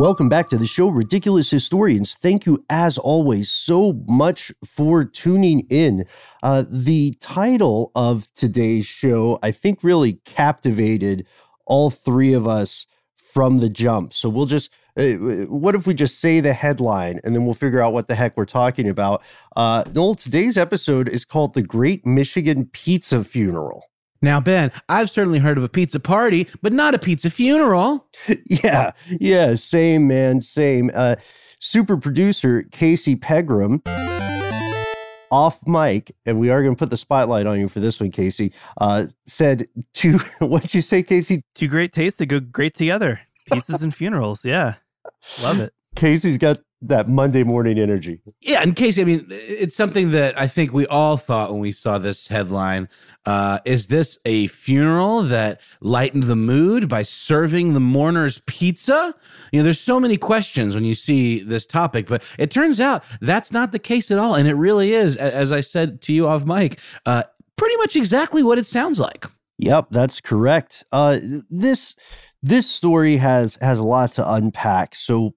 Welcome back to the show, Ridiculous Historians. Thank you, as always, so much for tuning in. Uh, the title of today's show, I think, really captivated all three of us from the jump. So we'll just, uh, what if we just say the headline and then we'll figure out what the heck we're talking about? Uh, Noel, today's episode is called The Great Michigan Pizza Funeral. Now, Ben, I've certainly heard of a pizza party, but not a pizza funeral. yeah, yeah, same, man, same. Uh, super producer Casey Pegram, off mic, and we are going to put the spotlight on you for this one, Casey, uh, said two, what'd you say, Casey? Two great tastes that go great together pizzas and funerals. Yeah, love it. Casey's got that Monday morning energy. Yeah, in case I mean, it's something that I think we all thought when we saw this headline. Uh, is this a funeral that lightened the mood by serving the mourners pizza? You know, there's so many questions when you see this topic, but it turns out that's not the case at all, and it really is, as I said to you off mic, uh, pretty much exactly what it sounds like. Yep, that's correct. Uh, this this story has has a lot to unpack, so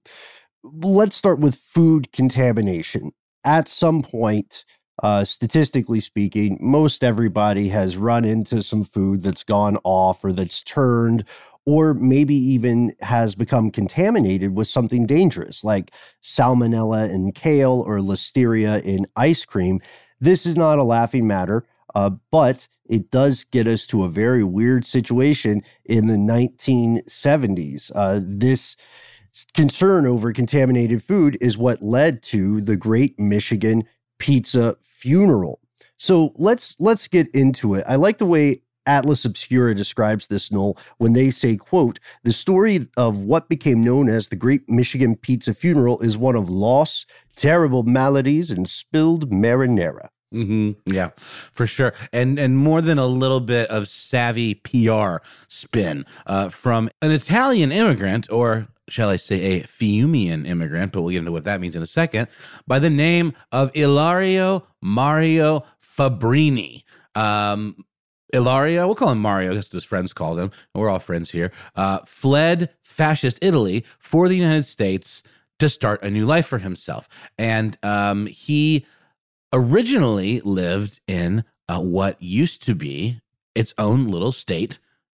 let's start with food contamination. At some point, uh, statistically speaking, most everybody has run into some food that's gone off or that's turned or maybe even has become contaminated with something dangerous like salmonella in kale or listeria in ice cream. This is not a laughing matter, uh, but it does get us to a very weird situation in the 1970s. Uh, this concern over contaminated food is what led to the Great Michigan Pizza Funeral. So let's let's get into it. I like the way Atlas Obscura describes this, Noel, when they say, quote, the story of what became known as the Great Michigan Pizza Funeral is one of loss, terrible maladies, and spilled marinara. Mm-hmm. Yeah, for sure, and and more than a little bit of savvy PR spin uh, from an Italian immigrant, or shall I say, a Fiumian immigrant, but we'll get into what that means in a second, by the name of Ilario Mario Fabbrini. Um, Ilario, we'll call him Mario, that's what his friends called him. We're all friends here. Uh, fled fascist Italy for the United States to start a new life for himself. And um, he originally lived in uh, what used to be its own little state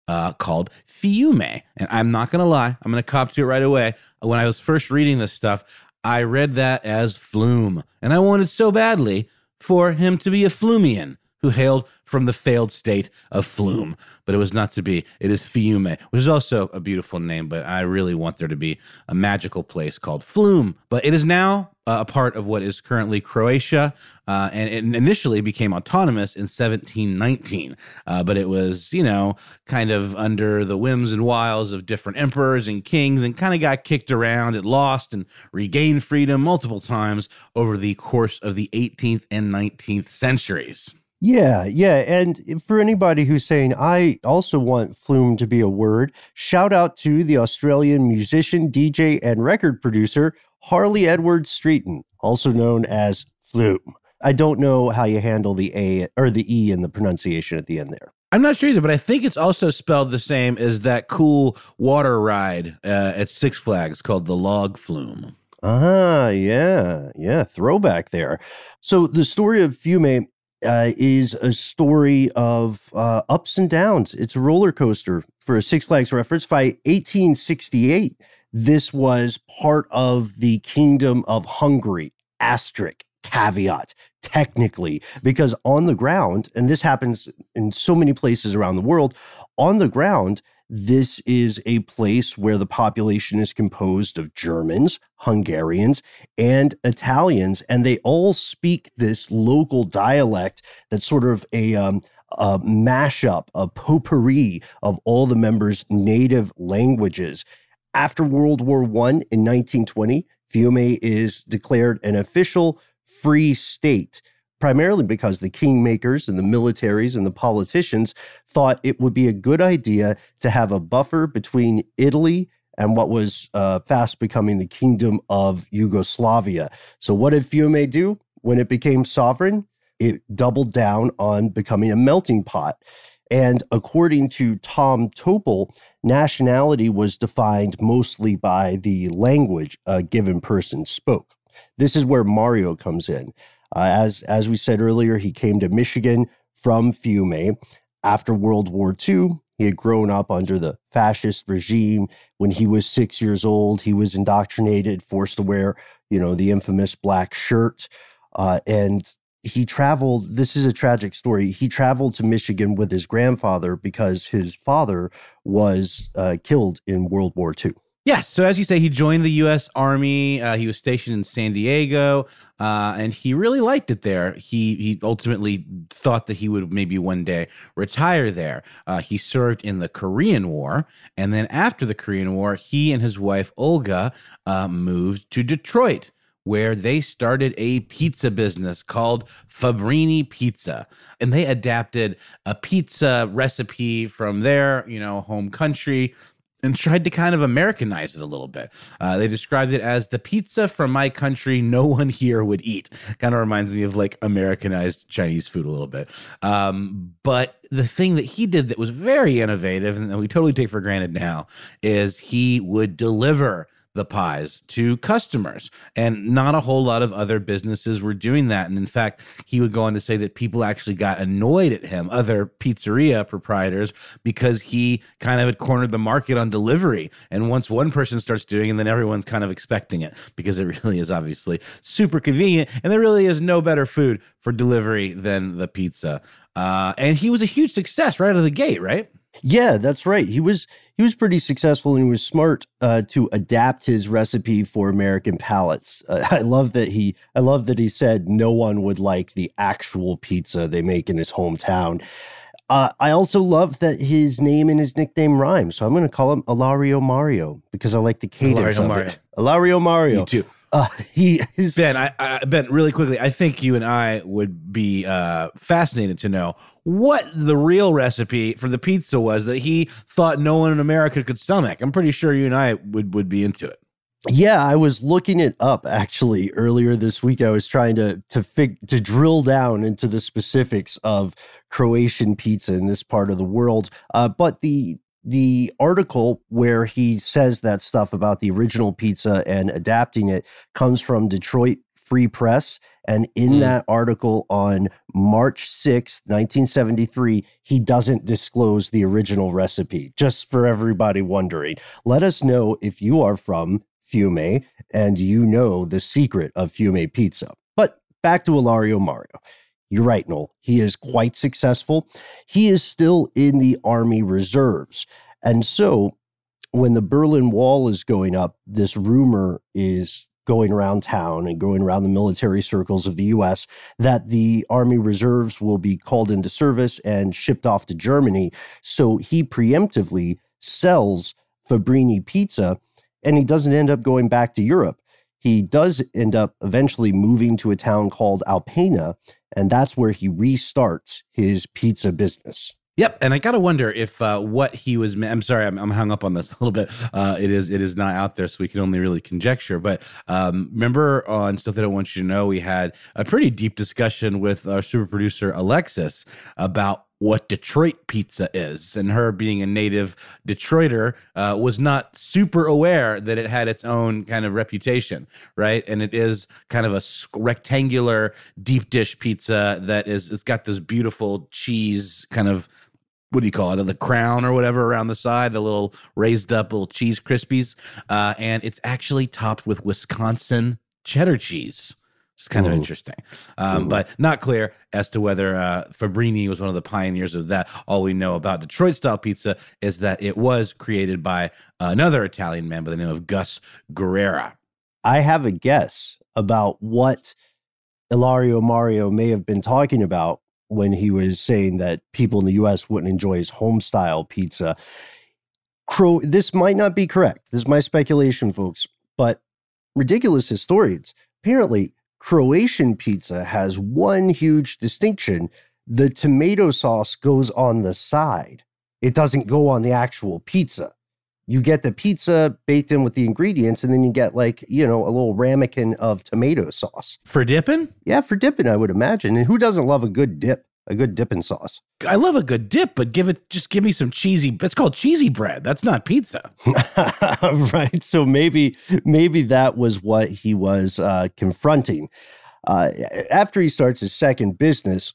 uh, called Fiume. And I'm not going to lie, I'm going to cop to it right away. When I was first reading this stuff, I read that as Flume. And I wanted so badly for him to be a Flumian who hailed from the failed state of Flume, but it was not to be. It is Fiume, which is also a beautiful name, but I really want there to be a magical place called Flume. But it is now uh, a part of what is currently Croatia, uh, and it initially became autonomous in 1719. Uh, but it was, you know, kind of under the whims and wiles of different emperors and kings, and kind of got kicked around. It lost and regained freedom multiple times over the course of the 18th and 19th centuries. Yeah, yeah. And for anybody who's saying, I also want flume to be a word, shout out to the Australian musician, DJ, and record producer, Harley Edwards Streten, also known as Flume. I don't know how you handle the A or the E in the pronunciation at the end there. I'm not sure either, but I think it's also spelled the same as that cool water ride uh, at Six Flags called the Log Flume. Ah, yeah, yeah, throwback there. So the story of Fiume uh, is a story of uh, ups and downs. It's a roller coaster for a Six Flags reference. By 1868, this was part of the Kingdom of Hungary. Asterisk, caveat, technically, because on the ground, and this happens in so many places around the world, on the ground, this is a place where the population is composed of Germans, Hungarians, and Italians, and they all speak this local dialect that's sort of a, um, a mashup, a potpourri of all the members' native languages. After World War I in 1920, Fiume is declared an official free state primarily because the kingmakers and the militaries and the politicians thought it would be a good idea to have a buffer between Italy and what was uh, fast becoming the kingdom of Yugoslavia. So, what did Fiume do when it became sovereign? It doubled down on becoming a melting pot. And according to Tom Topol, nationality was defined mostly by the language a given person spoke. This is where Mario comes in. Uh, as as we said earlier, he came to Michigan from Fiume after World War II. He had grown up under the fascist regime. When he was six years old, he was indoctrinated, forced to wear, you know, the infamous black shirt. Uh, and he traveled. This is a tragic story. He traveled to Michigan with his grandfather because his father was uh, killed in World War II. Yes. So, as you say, he joined the U.S. Army. Uh, he was stationed in San Diego, uh, and he really liked it there. He he ultimately thought that he would maybe one day retire there. Uh, he served in the Korean War, and then after the Korean War, he and his wife Olga uh, moved to Detroit. Where they started a pizza business called Fabbrini Pizza. And they adapted a pizza recipe from their, you know, home country and tried to kind of Americanize it a little bit. Uh, they described it as the pizza from my country no one here would eat. Kind of reminds me of like Americanized Chinese food a little bit. Um, but the thing that he did that was very innovative and that we totally take for granted now is he would deliver the pies to customers. And not a whole lot of other businesses were doing that. And in fact, he would go on to say that people actually got annoyed at him, other pizzeria proprietors, because he kind of had cornered the market on delivery. And once one person starts doing it, then everyone's kind of expecting it because it really is obviously super convenient. And there really is no better food for delivery than the pizza. Uh, and he was a huge success right out of the gate, right? Yeah, that's right. He was he was pretty successful and he was smart uh, to adapt his recipe for American palates. Uh, I love that he I love that he said no one would like the actual pizza they make in his hometown. Uh, I also love that his name and his nickname rhyme, so I'm going to call him Alario Mario because I like the cadence Ilario of Mario. it. Alario Mario. Me too. Uh, he is Ben, I, I Ben, really quickly, I think you and I would be uh, fascinated to know what the real recipe for the pizza was that he thought no one in America could stomach. I'm pretty sure you and I would would be into it. Yeah, I was looking it up actually earlier this week. I was trying to to fig, to drill down into the specifics of Croatian pizza in this part of the world. Uh, but the the article where he says that stuff about the original pizza and adapting it comes from Detroit Free Press. And in Mm. that article on March 6th, 1973, he doesn't disclose the original recipe, just for everybody wondering. Let us know if you are from Fiume and you know the secret of Fiume pizza. But back to Ilario Mario. You're right, Noel. He is quite successful. He is still in the Army Reserves. And so when the Berlin Wall is going up, this rumor is going around town and going around the military circles of the US that the Army Reserves will be called into service and shipped off to Germany. So he preemptively sells Fabbrini pizza and he doesn't end up going back to Europe. He does end up eventually moving to a town called Alpena, and that's where he restarts his pizza business. Yep, and I gotta wonder if uh, what he was. I'm sorry, I'm, I'm, hung up on this a little bit. Uh, it is it is not out there, so we can only really conjecture. But um, remember on stuff that I want you to know, we had a pretty deep discussion with our super producer Alexis about what Detroit pizza is, and her being a native Detroiter uh, was not super aware that it had its own kind of reputation, right? And it is kind of a rectangular deep dish pizza that is it's got this beautiful cheese kind of what do you call it? The crown or whatever around the side, the little raised up little cheese crispies. Uh, and it's actually topped with Wisconsin cheddar cheese. It's kind Ooh. of interesting, um, but not clear as to whether uh, Fabbrini was one of the pioneers of that. All we know about Detroit style pizza is that it was created by another Italian man by the name of Gus Guerrera. I have a guess about what Ilario Mario may have been talking about when he was saying that people in the US wouldn't enjoy his home style pizza. Crow, this might not be correct. This is my speculation, folks, but ridiculous historians. Apparently, Croatian pizza has one huge distinction. The tomato sauce goes on the side. It doesn't go on the actual pizza you get the pizza baked in with the ingredients, and then you get like, you know, a little ramekin of tomato sauce. For dipping? Yeah, for dipping, I would imagine. And who doesn't love a good dip? A good dipping sauce. I love a good dip, but give it just give me some cheesy. It's called cheesy bread. That's not pizza, right? So maybe maybe that was what he was uh, confronting. Uh, after he starts his second business,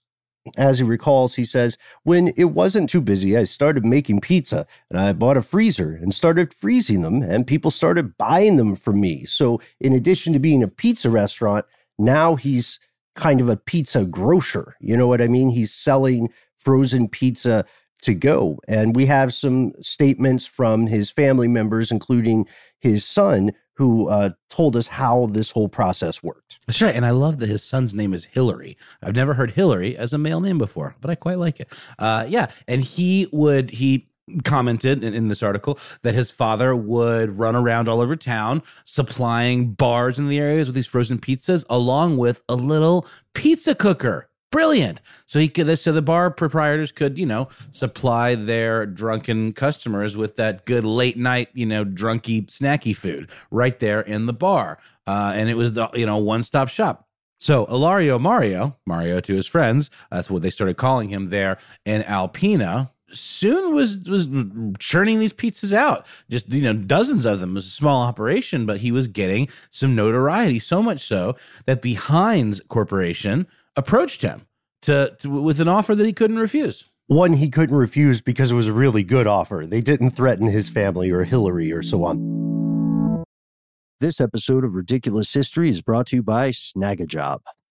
as he recalls, he says, When it wasn't too busy, I started making pizza and I bought a freezer and started freezing them, and people started buying them from me. So, in addition to being a pizza restaurant, now he's kind of a pizza grocer. You know what I mean? He's selling frozen pizza to go. And we have some statements from his family members, including his son, who uh, told us how this whole process worked. That's right. And I love that his son's name is Hillary. I've never heard Hillary as a male name before, but I quite like it. Uh, yeah. And he would, he, commented in, in, this article that his father would run around all over town supplying bars in the areas with these frozen pizzas along with a little pizza cooker brilliant. So he could, so the bar proprietors could, you know, supply their drunken customers with that good late night, you know, drunky snacky food right there in the bar. Uh, and it was the, you know, one stop shop. So Ilario Mario, Mario to his friends, that's what they started calling him there in Alpena. Soon was was churning these pizzas out, just you know, dozens of them. It was a small operation, but he was getting some notoriety, so much so that the Heinz Corporation approached him to, to with an offer that he couldn't refuse. One he couldn't refuse because it was a really good offer. They didn't threaten his family or Hillary or so on. This episode of Ridiculous History is brought to you by Snagajob.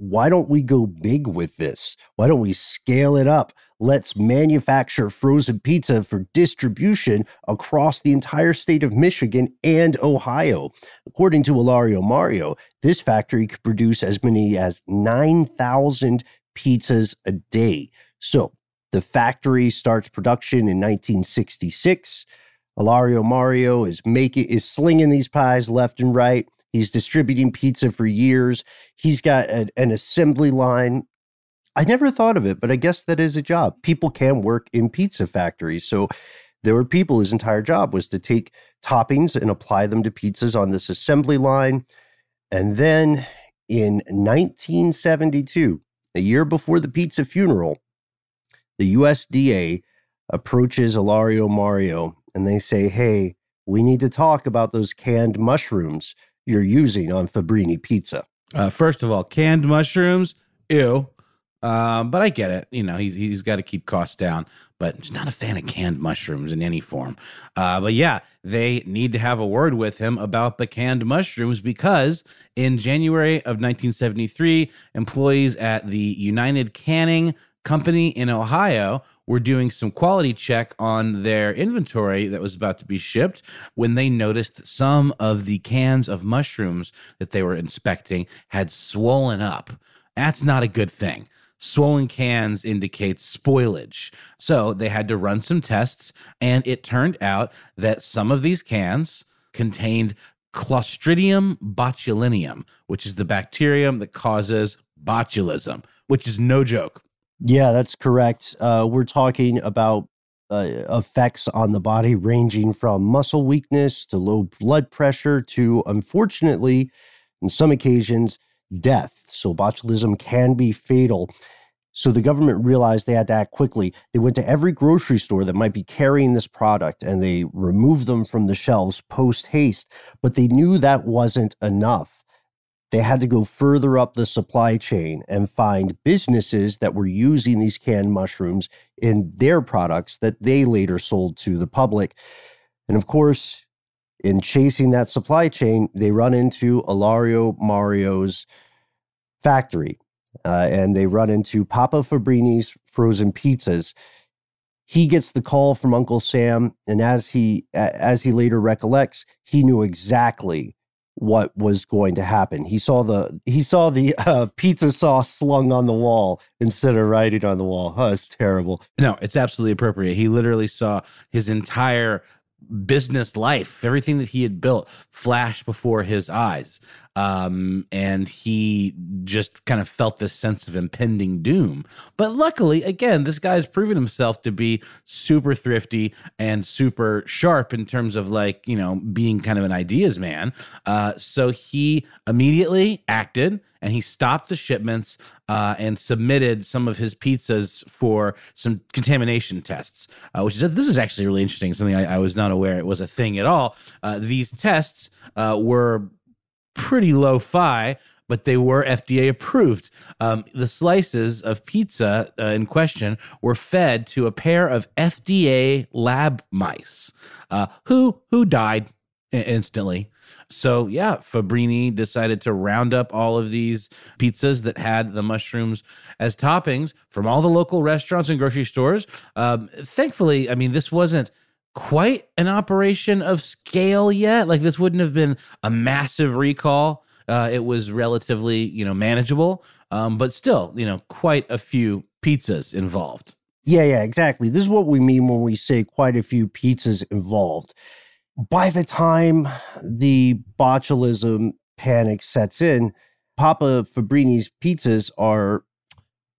why don't we go big with this? Why don't we scale it up? Let's manufacture frozen pizza for distribution across the entire state of Michigan and Ohio. According to Ilario Mario, this factory could produce as many as 9,000 pizzas a day. So the factory starts production in 1966. Ilario Mario is making is slinging these pies left and right. He's distributing pizza for years. He's got a- an assembly line. I never thought of it, but I guess that is a job. People can work in pizza factories. So there were people whose entire job was to take toppings and apply them to pizzas on this assembly line. And then in 1972, a year before the pizza funeral, the USDA approaches Ilario Mario and they say, Hey, we need to talk about those canned mushrooms you're using on Fabbrini pizza. Uh, first of all, canned mushrooms, ew. Um, but I get it. You know, he's he's got to keep costs down. But he's not a fan of canned mushrooms in any form. Uh, but yeah, they need to have a word with him about the canned mushrooms because in January of 1973, employees at the United Canning Company in Ohio were doing some quality check on their inventory that was about to be shipped when they noticed that some of the cans of mushrooms that they were inspecting had swollen up. That's not a good thing. Swollen cans indicates spoilage. So they had to run some tests, and it turned out that some of these cans contained Clostridium botulinum, which is the bacterium that causes botulism, which is no joke. Yeah, that's correct. Uh, we're talking about uh, effects on the body, ranging from muscle weakness to low blood pressure to, unfortunately, in some occasions, death. So, botulism can be fatal. So, the government realized they had to act quickly. They went to every grocery store that might be carrying this product and they removed them from the shelves post haste. But they knew that wasn't enough they had to go further up the supply chain and find businesses that were using these canned mushrooms in their products that they later sold to the public. And of course, in chasing that supply chain, they run into Ilario Mario's factory uh, and they run into Papa Fabbrini's frozen pizzas. He gets the call from Uncle Sam, and as he as he later recollects, he knew exactly what was going to happen. He saw the he saw the uh, pizza sauce slung on the wall instead of writing on the wall. Oh, it's terrible. No, it's absolutely appropriate. He literally saw his entire business life, everything that he had built, flash before his eyes. Um, and he just kind of felt this sense of impending doom. But luckily, again, this guy's proven himself to be super thrifty and super sharp in terms of like, you know, being kind of an ideas man. Uh, so he immediately acted and he stopped the shipments uh, and submitted some of his pizzas for some contamination tests, uh, which is this is actually really interesting. Something I, I, was not aware it was a thing at all. Uh, these tests uh, were pretty low fi. But they were FDA approved. Um, the slices of pizza uh, in question were fed to a pair of FDA lab mice, uh, who who died instantly. So yeah, Fabbrini decided to round up all of these pizzas that had the mushrooms as toppings from all the local restaurants and grocery stores. Um, thankfully, I mean, this wasn't quite an operation of scale yet. Like this wouldn't have been a massive recall. Uh, it was relatively, you know, manageable, um, but still, you know, quite a few pizzas involved. Yeah, yeah, exactly. This is what we mean when we say quite a few pizzas involved by the time the botulism panic sets in, Papa Fabbrini's pizzas are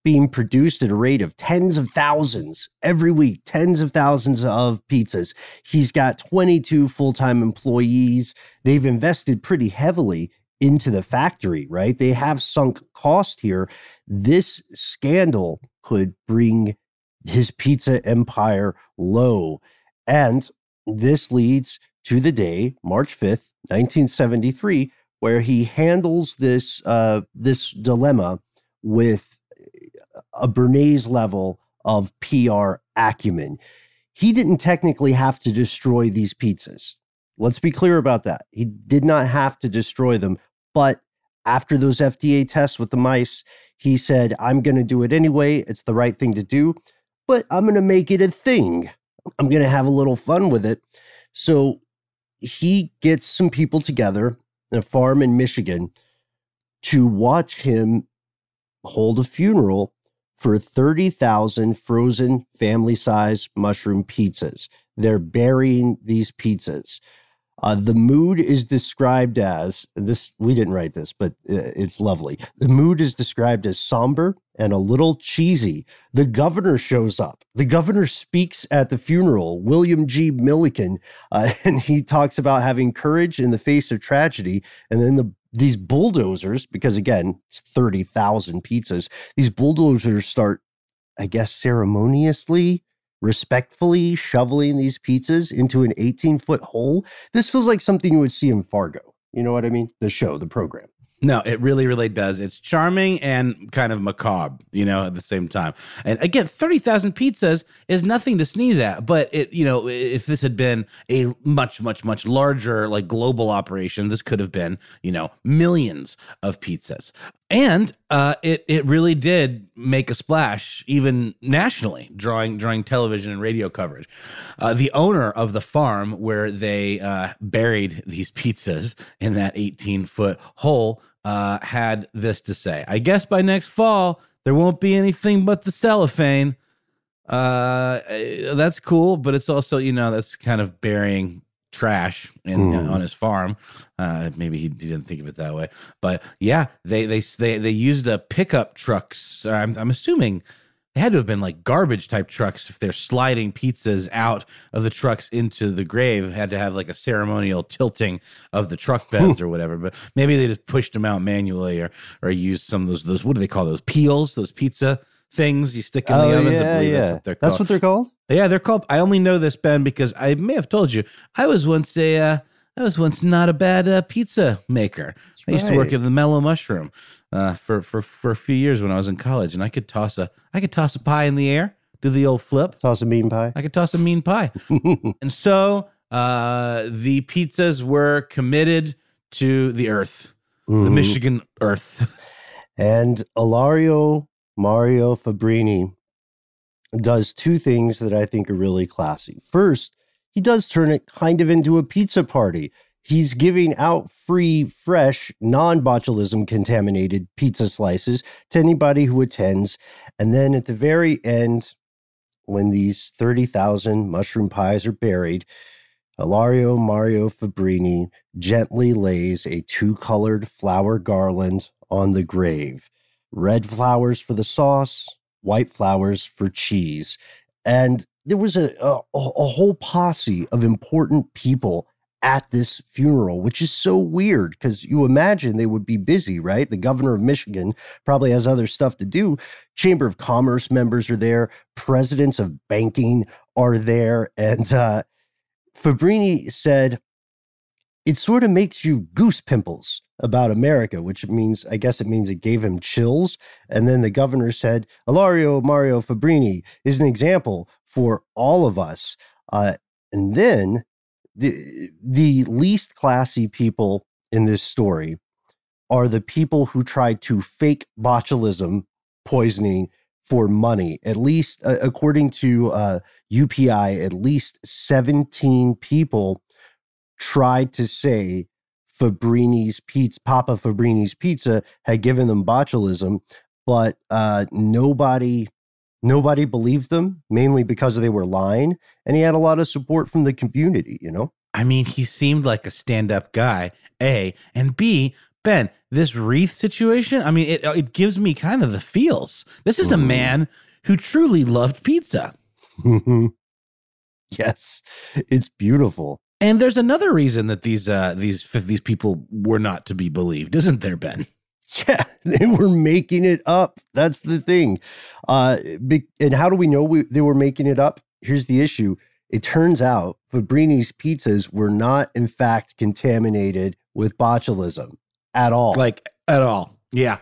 being produced at a rate of tens of thousands every week, tens of thousands of pizzas. He's got 22 full time employees. They've invested pretty heavily into the factory, right? They have sunk cost here. This scandal could bring his pizza empire low. And this leads to the day, March 5th, 1973, where he handles this uh, this dilemma with a Bernays level of PR acumen. He didn't technically have to destroy these pizzas. Let's be clear about that. He did not have to destroy them, but after those FDA tests with the mice, he said, I'm going to do it anyway. It's the right thing to do, but I'm going to make it a thing. I'm going to have a little fun with it. So he gets some people together in a farm in Michigan to watch him hold a funeral for 30,000 frozen family size mushroom pizzas. They're burying these pizzas. Uh, the mood is described as this. We didn't write this, but uh, it's lovely. The mood is described as somber and a little cheesy. The governor shows up. The governor speaks at the funeral, William G. Milliken, uh, and he talks about having courage in the face of tragedy. And then the these bulldozers, because again, it's 30,000 pizzas, these bulldozers start, I guess, ceremoniously respectfully shoveling these pizzas into an 18 foot hole. This feels like something you would see in Fargo. You know what I mean? The show, the program. No, it really, really does. It's charming and kind of macabre, you know, at the same time. And again, 30,000 pizzas is nothing to sneeze at. But it, you know, if this had been a much, much, much larger, like global operation, this could have been, you know, millions of pizzas. And uh, it it really did make a splash, even nationally, drawing drawing television and radio coverage. Uh, the owner of the farm where they uh, buried these pizzas in that 18 foot hole uh, had this to say. I guess by next fall, there won't be anything but the cellophane. Uh, that's cool, but it's also, you know, that's kind of burying trash in, mm. on his farm. Uh, maybe he, he, didn't think of it that way, but yeah, they they they they used a pickup trucks. I'm, I'm assuming they had to have been like garbage type trucks if they're sliding pizzas out of the trucks into the grave. Had to have like a ceremonial tilting of the truck beds or whatever. But maybe they just pushed them out manually or or used some of those those what do they call those peels? Those pizza things you stick in the oh ovens. I yeah, believe yeah. that's what they're called. That's what they're called. Yeah, they're called. I only know this Ben because I may have told you I was once a uh, I was once not a bad uh, pizza maker. I used to work right. in the Mellow Mushroom uh, for for for a few years when I was in college, and I could toss a I could toss a pie in the air, do the old flip. Toss a mean pie. I could toss a mean pie, and so uh, the pizzas were committed to the earth, the Mhm. Michigan earth. And Ilario Mario Fabbrini does two things that I think are really classy. First, he does turn it kind of into a pizza party. He's giving out free, fresh, non botulism contaminated pizza slices to anybody who attends. And then at the very end, when these 30,000 mushroom pies are buried, Ilario Mario Fabbrini gently lays a two colored flower garland on the grave red flowers for the sauce, white flowers for cheese. And there was a, a, a whole posse of important people at this funeral, which is so weird because you imagine they would be busy, right? The governor of Michigan probably has other stuff to do. Chamber of Commerce members are there, presidents of banking are there. And uh, Fabbrini said, it sort of makes you goose pimples about America, which means, I guess it means it gave him chills. And then the governor said, Ilario Mario Fabbrini is an example for all of us. Uh, and then the, the least classy people in this story are the people who tried to fake botulism poisoning for money. At least, uh, according to uh, UPI, at least 17 people tried to say Fabbrini's pizza, Papa Fabbrini's pizza had given them botulism, but uh, nobody, nobody believed them, mainly because they were lying, and he had a lot of support from the community. You know, I mean, he seemed like a stand-up guy. A and B. Ben, this wreath situation. I mean, it it gives me kind of the feels. This is a Mhm. man who truly loved pizza. yes, it's beautiful. And there's another reason that these uh, these these people were not to be believed, isn't there, Ben? Yeah, they were making it up. That's the thing. Uh, and how do we know we, they were making it up? Here's the issue. It turns out Fabbrini's pizzas were not, in fact, contaminated with botulism at all. Like at all? Yeah.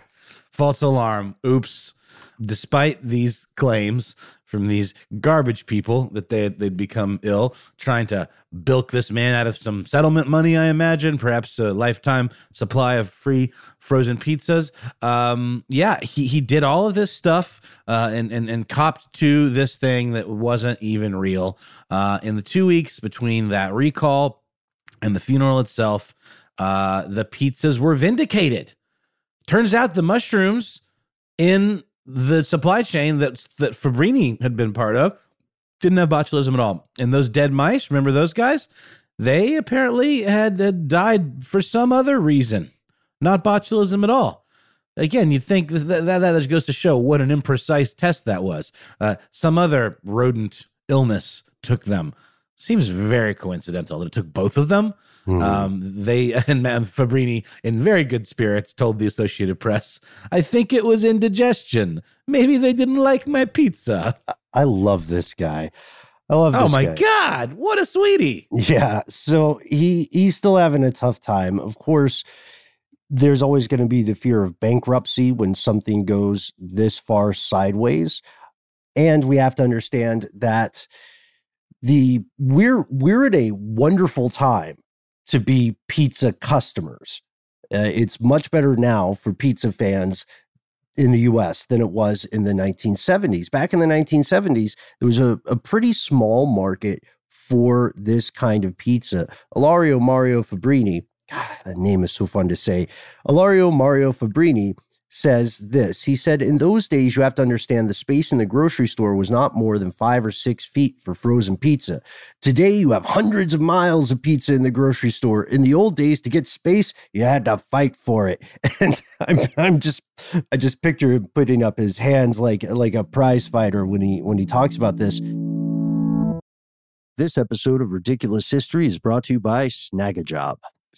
False alarm. Oops. Despite these claims from these garbage people that they they'd become ill, trying to bilk this man out of some settlement money, I imagine, perhaps a lifetime supply of free frozen pizzas. Um, yeah, he he did all of this stuff uh, and and and copped to this thing that wasn't even real. Uh, in the two weeks between that recall and the funeral itself, uh, the pizzas were vindicated. Turns out the mushrooms in the supply chain that that Fabbrini had been part of didn't have botulism at all. And those dead mice, remember those guys? They apparently had, had died for some other reason, not botulism at all. Again, you'd think that, that, that goes to show what an imprecise test that was. Uh, some other rodent illness took them. Seems very coincidental that it took both of them. Mhm. Um, they and Madame Fabbrini, in very good spirits, told the Associated Press, "I think it was indigestion. Maybe they didn't like my pizza." I love this guy. I love Oh my guy. God, what a sweetie! Yeah. So he he's still having a tough time. Of course, there's always going to be the fear of bankruptcy when something goes this far sideways. And we have to understand that the we're we're at a wonderful time to be pizza customers. Uh, it's much better now for pizza fans in the US than it was in the 1970s. Back in the 1970s, there was a, a pretty small market for this kind of pizza. Ilario Mario Fabbrini, God, that name is so fun to say. Ilario Mario Fabbrini says this. He said, In those days, you have to understand the space in the grocery store was not more than five or six feet for frozen pizza. Today, you have hundreds of miles of pizza in the grocery store. In the old days, to get space, you had to fight for it. And I'm, I'm just, I just picture him putting up his hands like, like a prize fighter when he, when he talks about this. This episode of Ridiculous History is brought to you by Snagajob.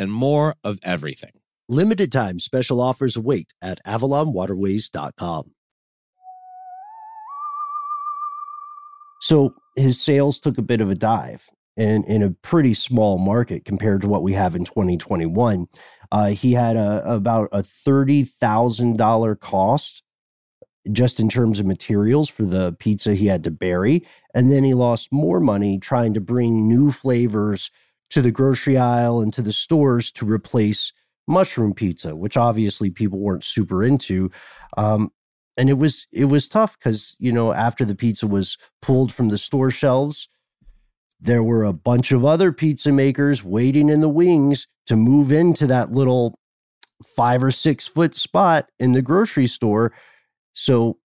and more of everything. Limited time special offers wait at avalonwaterways.com. So his sales took a bit of a dive and in a pretty small market compared to what we have in 2021. Uh, he had a, about a $30,000 cost just in terms of materials for the pizza he had to bury. And then he lost more money trying to bring new flavors to the grocery aisle and to the stores to replace mushroom pizza, which obviously people weren't super into. Um, and it was it was tough because you know after the pizza was pulled from the store shelves there were a bunch of other pizza makers waiting in the wings to move into that little five or six foot spot in the grocery store so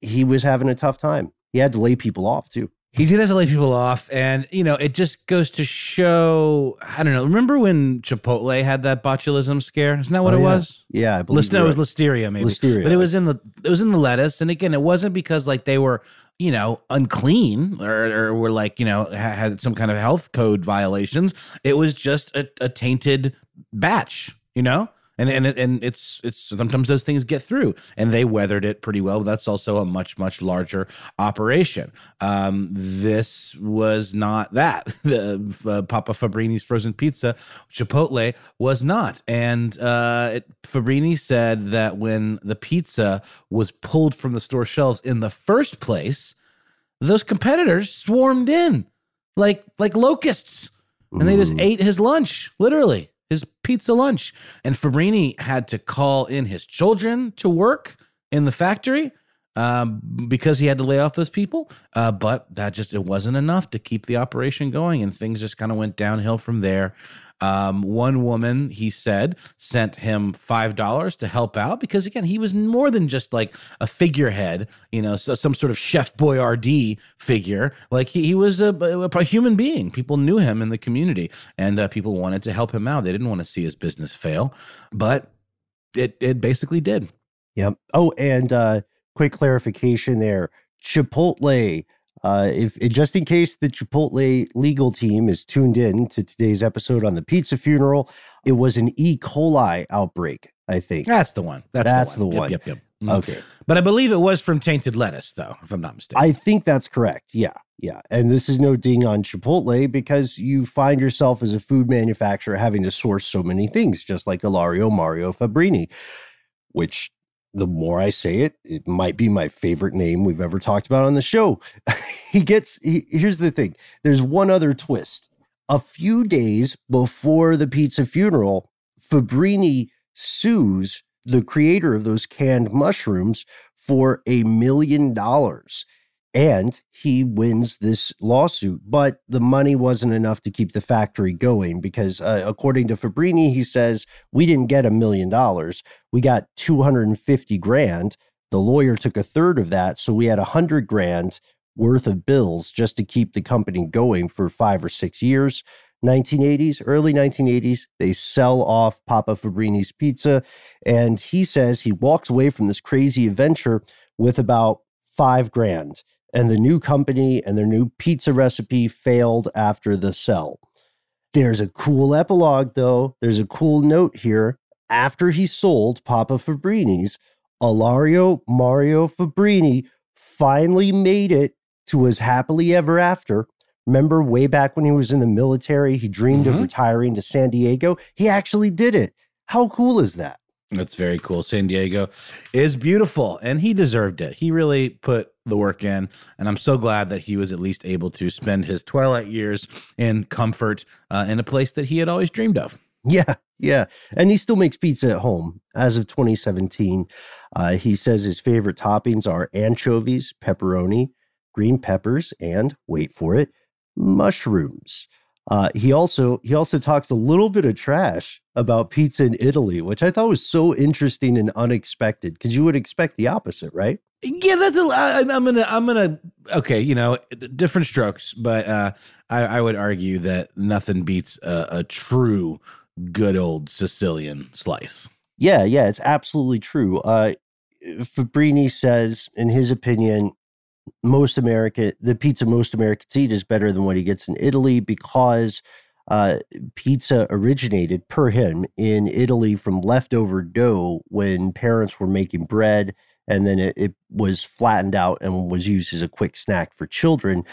he was having a tough time he had to lay people off too He's to have to lay people off. And, you know, it just goes to show I don't know. Remember when Chipotle had that botulism scare? Isn't that what Oh, it yeah. was? yeah i believe List, no, it was listeria, maybe. Listeria. But it was in the it was in the lettuce, and again, it wasn't because like they were you know unclean or, or were like you know ha- had some kind of health code violations. It was just a, a tainted batch, you know. And and and it's it's sometimes those things get through, and they weathered it pretty well. But that's also a much much larger operation. Um, this was not that. The uh, Papa Fabbrini's frozen pizza, Chipotle was not. And uh, it, Fabbrini said that when the pizza was pulled from the store shelves in the first place, those competitors swarmed in like like locusts, and they just ate his lunch, literally his pizza lunch. And Fabbrini had to call in his children to work in the factory um, because he had to lay off those people. Uh, but that just it wasn't enough to keep the operation going, and things just kind of went downhill from there. Um, one woman, he said, sent him five dollars to help out because again, he was more than just like a figurehead, you know, so some sort of Chef Boyardee figure. Like he, he was a, a human being. People knew him in the community, and uh, people wanted to help him out. They didn't want to see his business fail, but it it basically did. Yep. Oh, and uh, quick clarification there: Chipotle. Uh, if just in case the Chipotle legal team is tuned in to today's episode on the pizza funeral, it was an E. coli outbreak. I think. That's the one. That's, That's the one. the one. Yep, yep, yep. Okay. But I believe it was from tainted lettuce, though, if I'm not mistaken. I think that's correct. Yeah. Yeah. And this is no ding on Chipotle because you find yourself as a food manufacturer having to source so many things, just like Ilario Mario Fabbrini, which the more I say it, it might be my favorite name we've ever talked about on the show. he gets, he, here's the thing there's one other twist. A few days before the pizza funeral, Fabbrini sues the creator of those canned mushrooms for a million dollars. And he wins this lawsuit, but the money wasn't enough to keep the factory going because, uh, according to Fabbrini, he says, We didn't get a million dollars. We got 250 grand. The lawyer took a third of that. So we had a hundred grand worth of bills just to keep the company going for five or six years. 1980s, early 1980s, they sell off Papa Fabbrini's pizza. And he says he walks away from this crazy adventure with about five grand. And the new company and their new pizza recipe failed after the sell. There's a cool epilogue, though. There's a cool note here. After he sold Papa Fabbrini's, Ilario Mario Fabbrini finally made it to his happily ever after. Remember way back when he was in the military, he dreamed of Mhm. retiring to San Diego? He actually did it. How cool is that? That's very cool. San Diego is beautiful, and he deserved it. He really put the work in, and I'm so glad that he was at least able to spend his twilight years in comfort uh, in a place that he had always dreamed of. Yeah, yeah. And he still makes pizza at home as of 2017. Uh, he says his favorite toppings are anchovies, pepperoni, green peppers, and wait for it, mushrooms. Uh, he also he also talks a little bit of trash about pizza in Italy, which I thought was so interesting and unexpected because you would expect the opposite, right? Yeah, that's a. I, I'm gonna. I'm gonna. Okay, you know, different strokes, but uh, I, I would argue that nothing beats a, a true good old Sicilian slice. Yeah, yeah, it's absolutely true. Uh, Fabbrini says, in his opinion, most American the pizza most Americans eat is better than what he gets in Italy because uh, pizza originated per him in Italy from leftover dough when parents were making bread, and then it, it was flattened out and was used as a quick snack for children.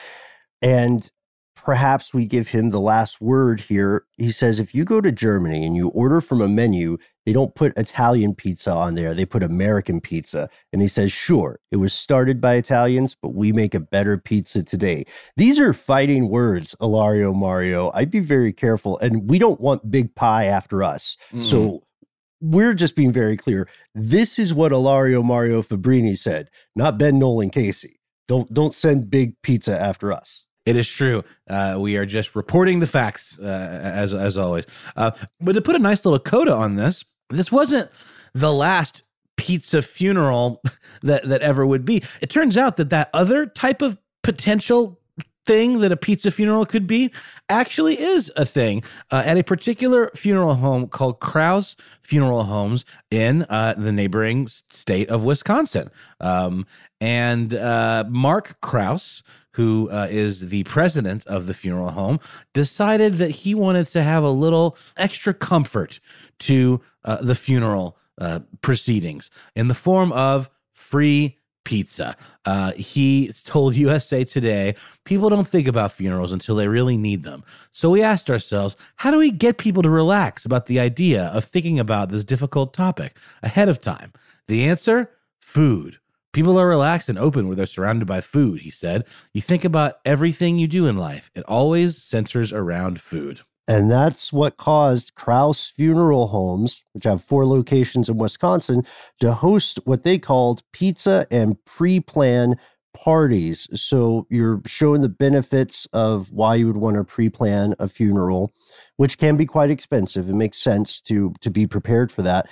And perhaps we give him the last word here. He says, if you go to Germany and you order from a menu, they don't put Italian pizza on there, they put American pizza. And he says, sure, it was started by Italians, but we make a better pizza today. These are fighting words, Ilario Mario. I'd be very careful. And we don't want big pie after us. So mm-hmm. we're just being very clear. This is what Ilario Mario Fabbrini said, not Ben Nolan Casey. Don't don't send big pizza after us. It is true. Uh, we are just reporting the facts uh, as as always. Uh, but to put a nice little coda on this, this wasn't the last pizza funeral that that ever would be. It turns out that that other type of potential thing that a pizza funeral could be actually is a thing uh, at a particular funeral home called Kraus Funeral Homes in uh, the neighboring state of Wisconsin. Um, and uh, Mark Kraus, who uh, is the president of the funeral home, decided that he wanted to have a little extra comfort to uh, the funeral uh, proceedings in the form of free pizza. Uh, he told USA Today people don't think about funerals until they really need them. So we asked ourselves, how do we get people to relax about the idea of thinking about this difficult topic ahead of time? The answer food. People are relaxed and open when they're surrounded by food, he said. You think about everything you do in life, it always centers around food. And that's what caused Kraus Funeral Homes, which have four locations in Wisconsin, to host what they called pizza and pre plan parties. So you're showing the benefits of why you would want to pre plan a funeral, which can be quite expensive. It makes sense to, to be prepared for that.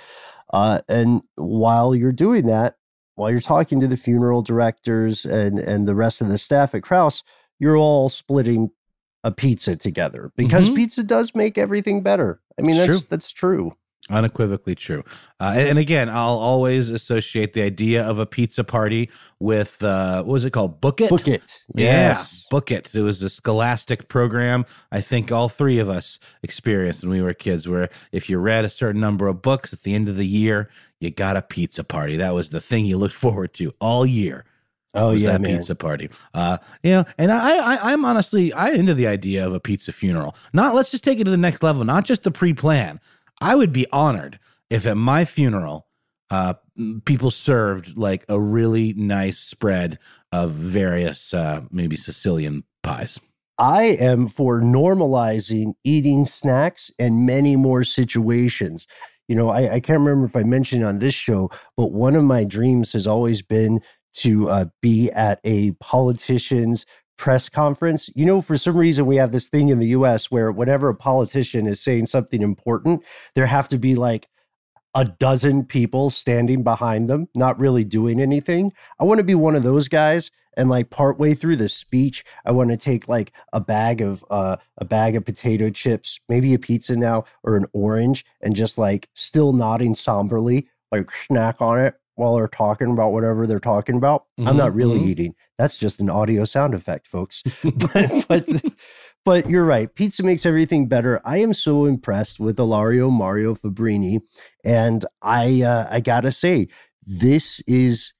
Uh, and while you're doing that, while you're talking to the funeral directors and, and the rest of the staff at Kraus, you're all splitting a pizza together because Mhm. pizza does make everything better. I mean, It's that's true. that's true. Unequivocally true. Uh, and, and again, I'll always associate the idea of a pizza party with, uh, what was it called? Book It? Book it. Yeah, Yes. book it. It was a scholastic program. I think all three of us experienced when we were kids, where if you read a certain number of books at the end of the year, you got a pizza party. That was the thing you looked forward to all year. Oh was yeah, that man. pizza party. Uh, you know, and I, I, I'm honestly, I into the idea of a pizza funeral. Not let's just take it to the next level. Not just the pre-plan. I would be honored if at my funeral, uh, people served like a really nice spread of various, uh, maybe Sicilian pies. I am for normalizing eating snacks and many more situations. You know, I, I can't remember if I mentioned on this show, but one of my dreams has always been to uh, be at a politician's press conference. You know, for some reason, we have this thing in the US where whenever a politician is saying something important, there have to be like a dozen people standing behind them, not really doing anything. I want to be one of those guys. And like partway through the speech, I want to take like a bag of uh, a bag of potato chips, maybe a pizza now or an orange, and just like still nodding somberly, like snack on it while they're talking about whatever they're talking about. I'm not really mhm. eating. That's just an audio sound effect, folks. but, but but you're right. Pizza makes everything better. I am so impressed with Ilario Mario Fabbrini, and I uh, I gotta say, this is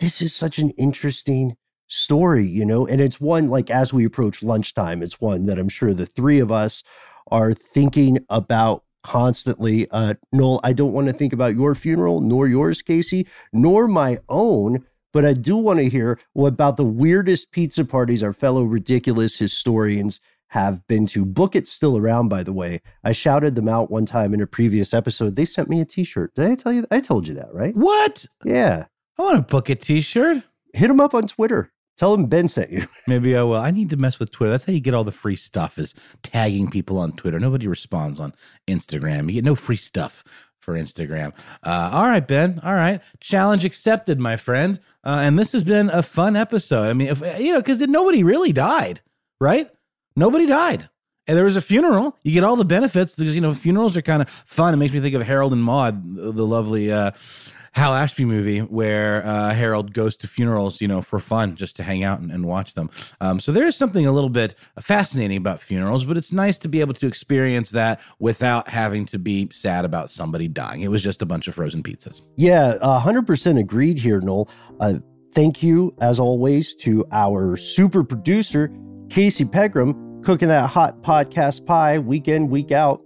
this is such an interesting story, you know, and it's one like as we approach lunchtime, it's one that I'm sure the three of us are thinking about constantly. Uh, Noel, I don't want to think about your funeral, nor yours, Casey, nor my own. But I do want to hear what about the weirdest pizza parties our fellow ridiculous historians have been to. Book It's still around, by the way. I shouted them out one time in a previous episode. They sent me a T-shirt. Did I tell you? I told you that, right? What? Yeah. I want a Book It T-shirt. Hit them up on Twitter. Tell them Ben sent you. Maybe I will. I need to mess with Twitter. That's how you get all the free stuff is tagging people on Twitter. Nobody responds on Instagram. You get no free stuff for Instagram. Uh, all right, Ben. All right. Challenge accepted, my friend. Uh, and this has been a fun episode. I mean, if you know, because nobody really died, right? Nobody died. And there was a funeral. You get all the benefits because you know funerals are kind of fun. It makes me think of Harold and Maude, the lovely uh, Hal Ashby movie where uh, Harold goes to funerals, you know, for fun, just to hang out and, and watch them. Um, so there is something a little bit fascinating about funerals, but it's nice to be able to experience that without having to be sad about somebody dying. It was just a bunch of frozen pizzas. Yeah, a hundred percent agreed here, Noel. Uh, thank you, as always, to our super producer, Casey Pegram, cooking that hot podcast pie week in, week out.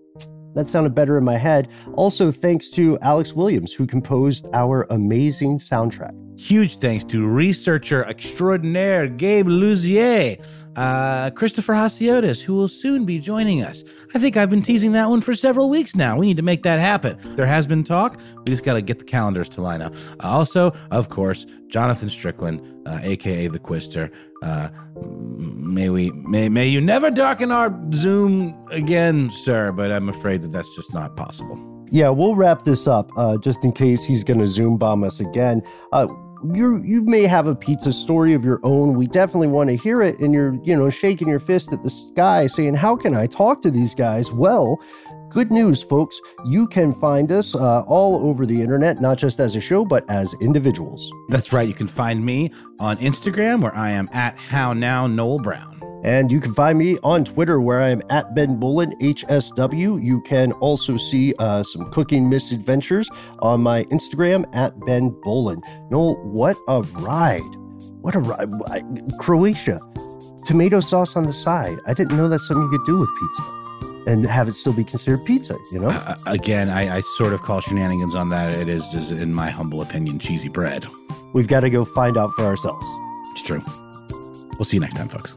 That sounded better in my head. Also, thanks to Alex Williams, who composed our amazing soundtrack. Huge thanks to researcher extraordinaire Gabe Luzier, uh, Christopher Hasiotis, who will soon be joining us. I think I've been teasing that one for several weeks now. We need to make that happen. There has been talk. We just got to get the calendars to line up. Uh, also, of course, Jonathan Strickland, uh, aka the Quister. Uh, may we, may, may you never darken our Zoom again, sir. But I'm afraid that that's just not possible. Yeah, we'll wrap this up uh, just in case he's going to Zoom bomb us again. Uh, you you may have a pizza story of your own. We definitely want to hear it. And you're you know shaking your fist at the sky, saying, "How can I talk to these guys?" Well. Good news, folks. You can find us uh, all over the internet, not just as a show, but as individuals. That's right. You can find me on Instagram, where I am at How Now Noel Brown. And you can find me on Twitter where I am at Ben Bowlin, HSW. You can also see uh, some cooking misadventures on my Instagram at Ben Bowlin. Noel, what a ride! What a ride. Croatia. Tomato sauce on the side. I didn't know that's something you could do with pizza and have it still be considered pizza, you know? Uh, again, I, I, sort of call shenanigans on that. It is, is, in my humble opinion, cheesy bread. We've got to go find out for ourselves. It's true. We'll see you next time, folks.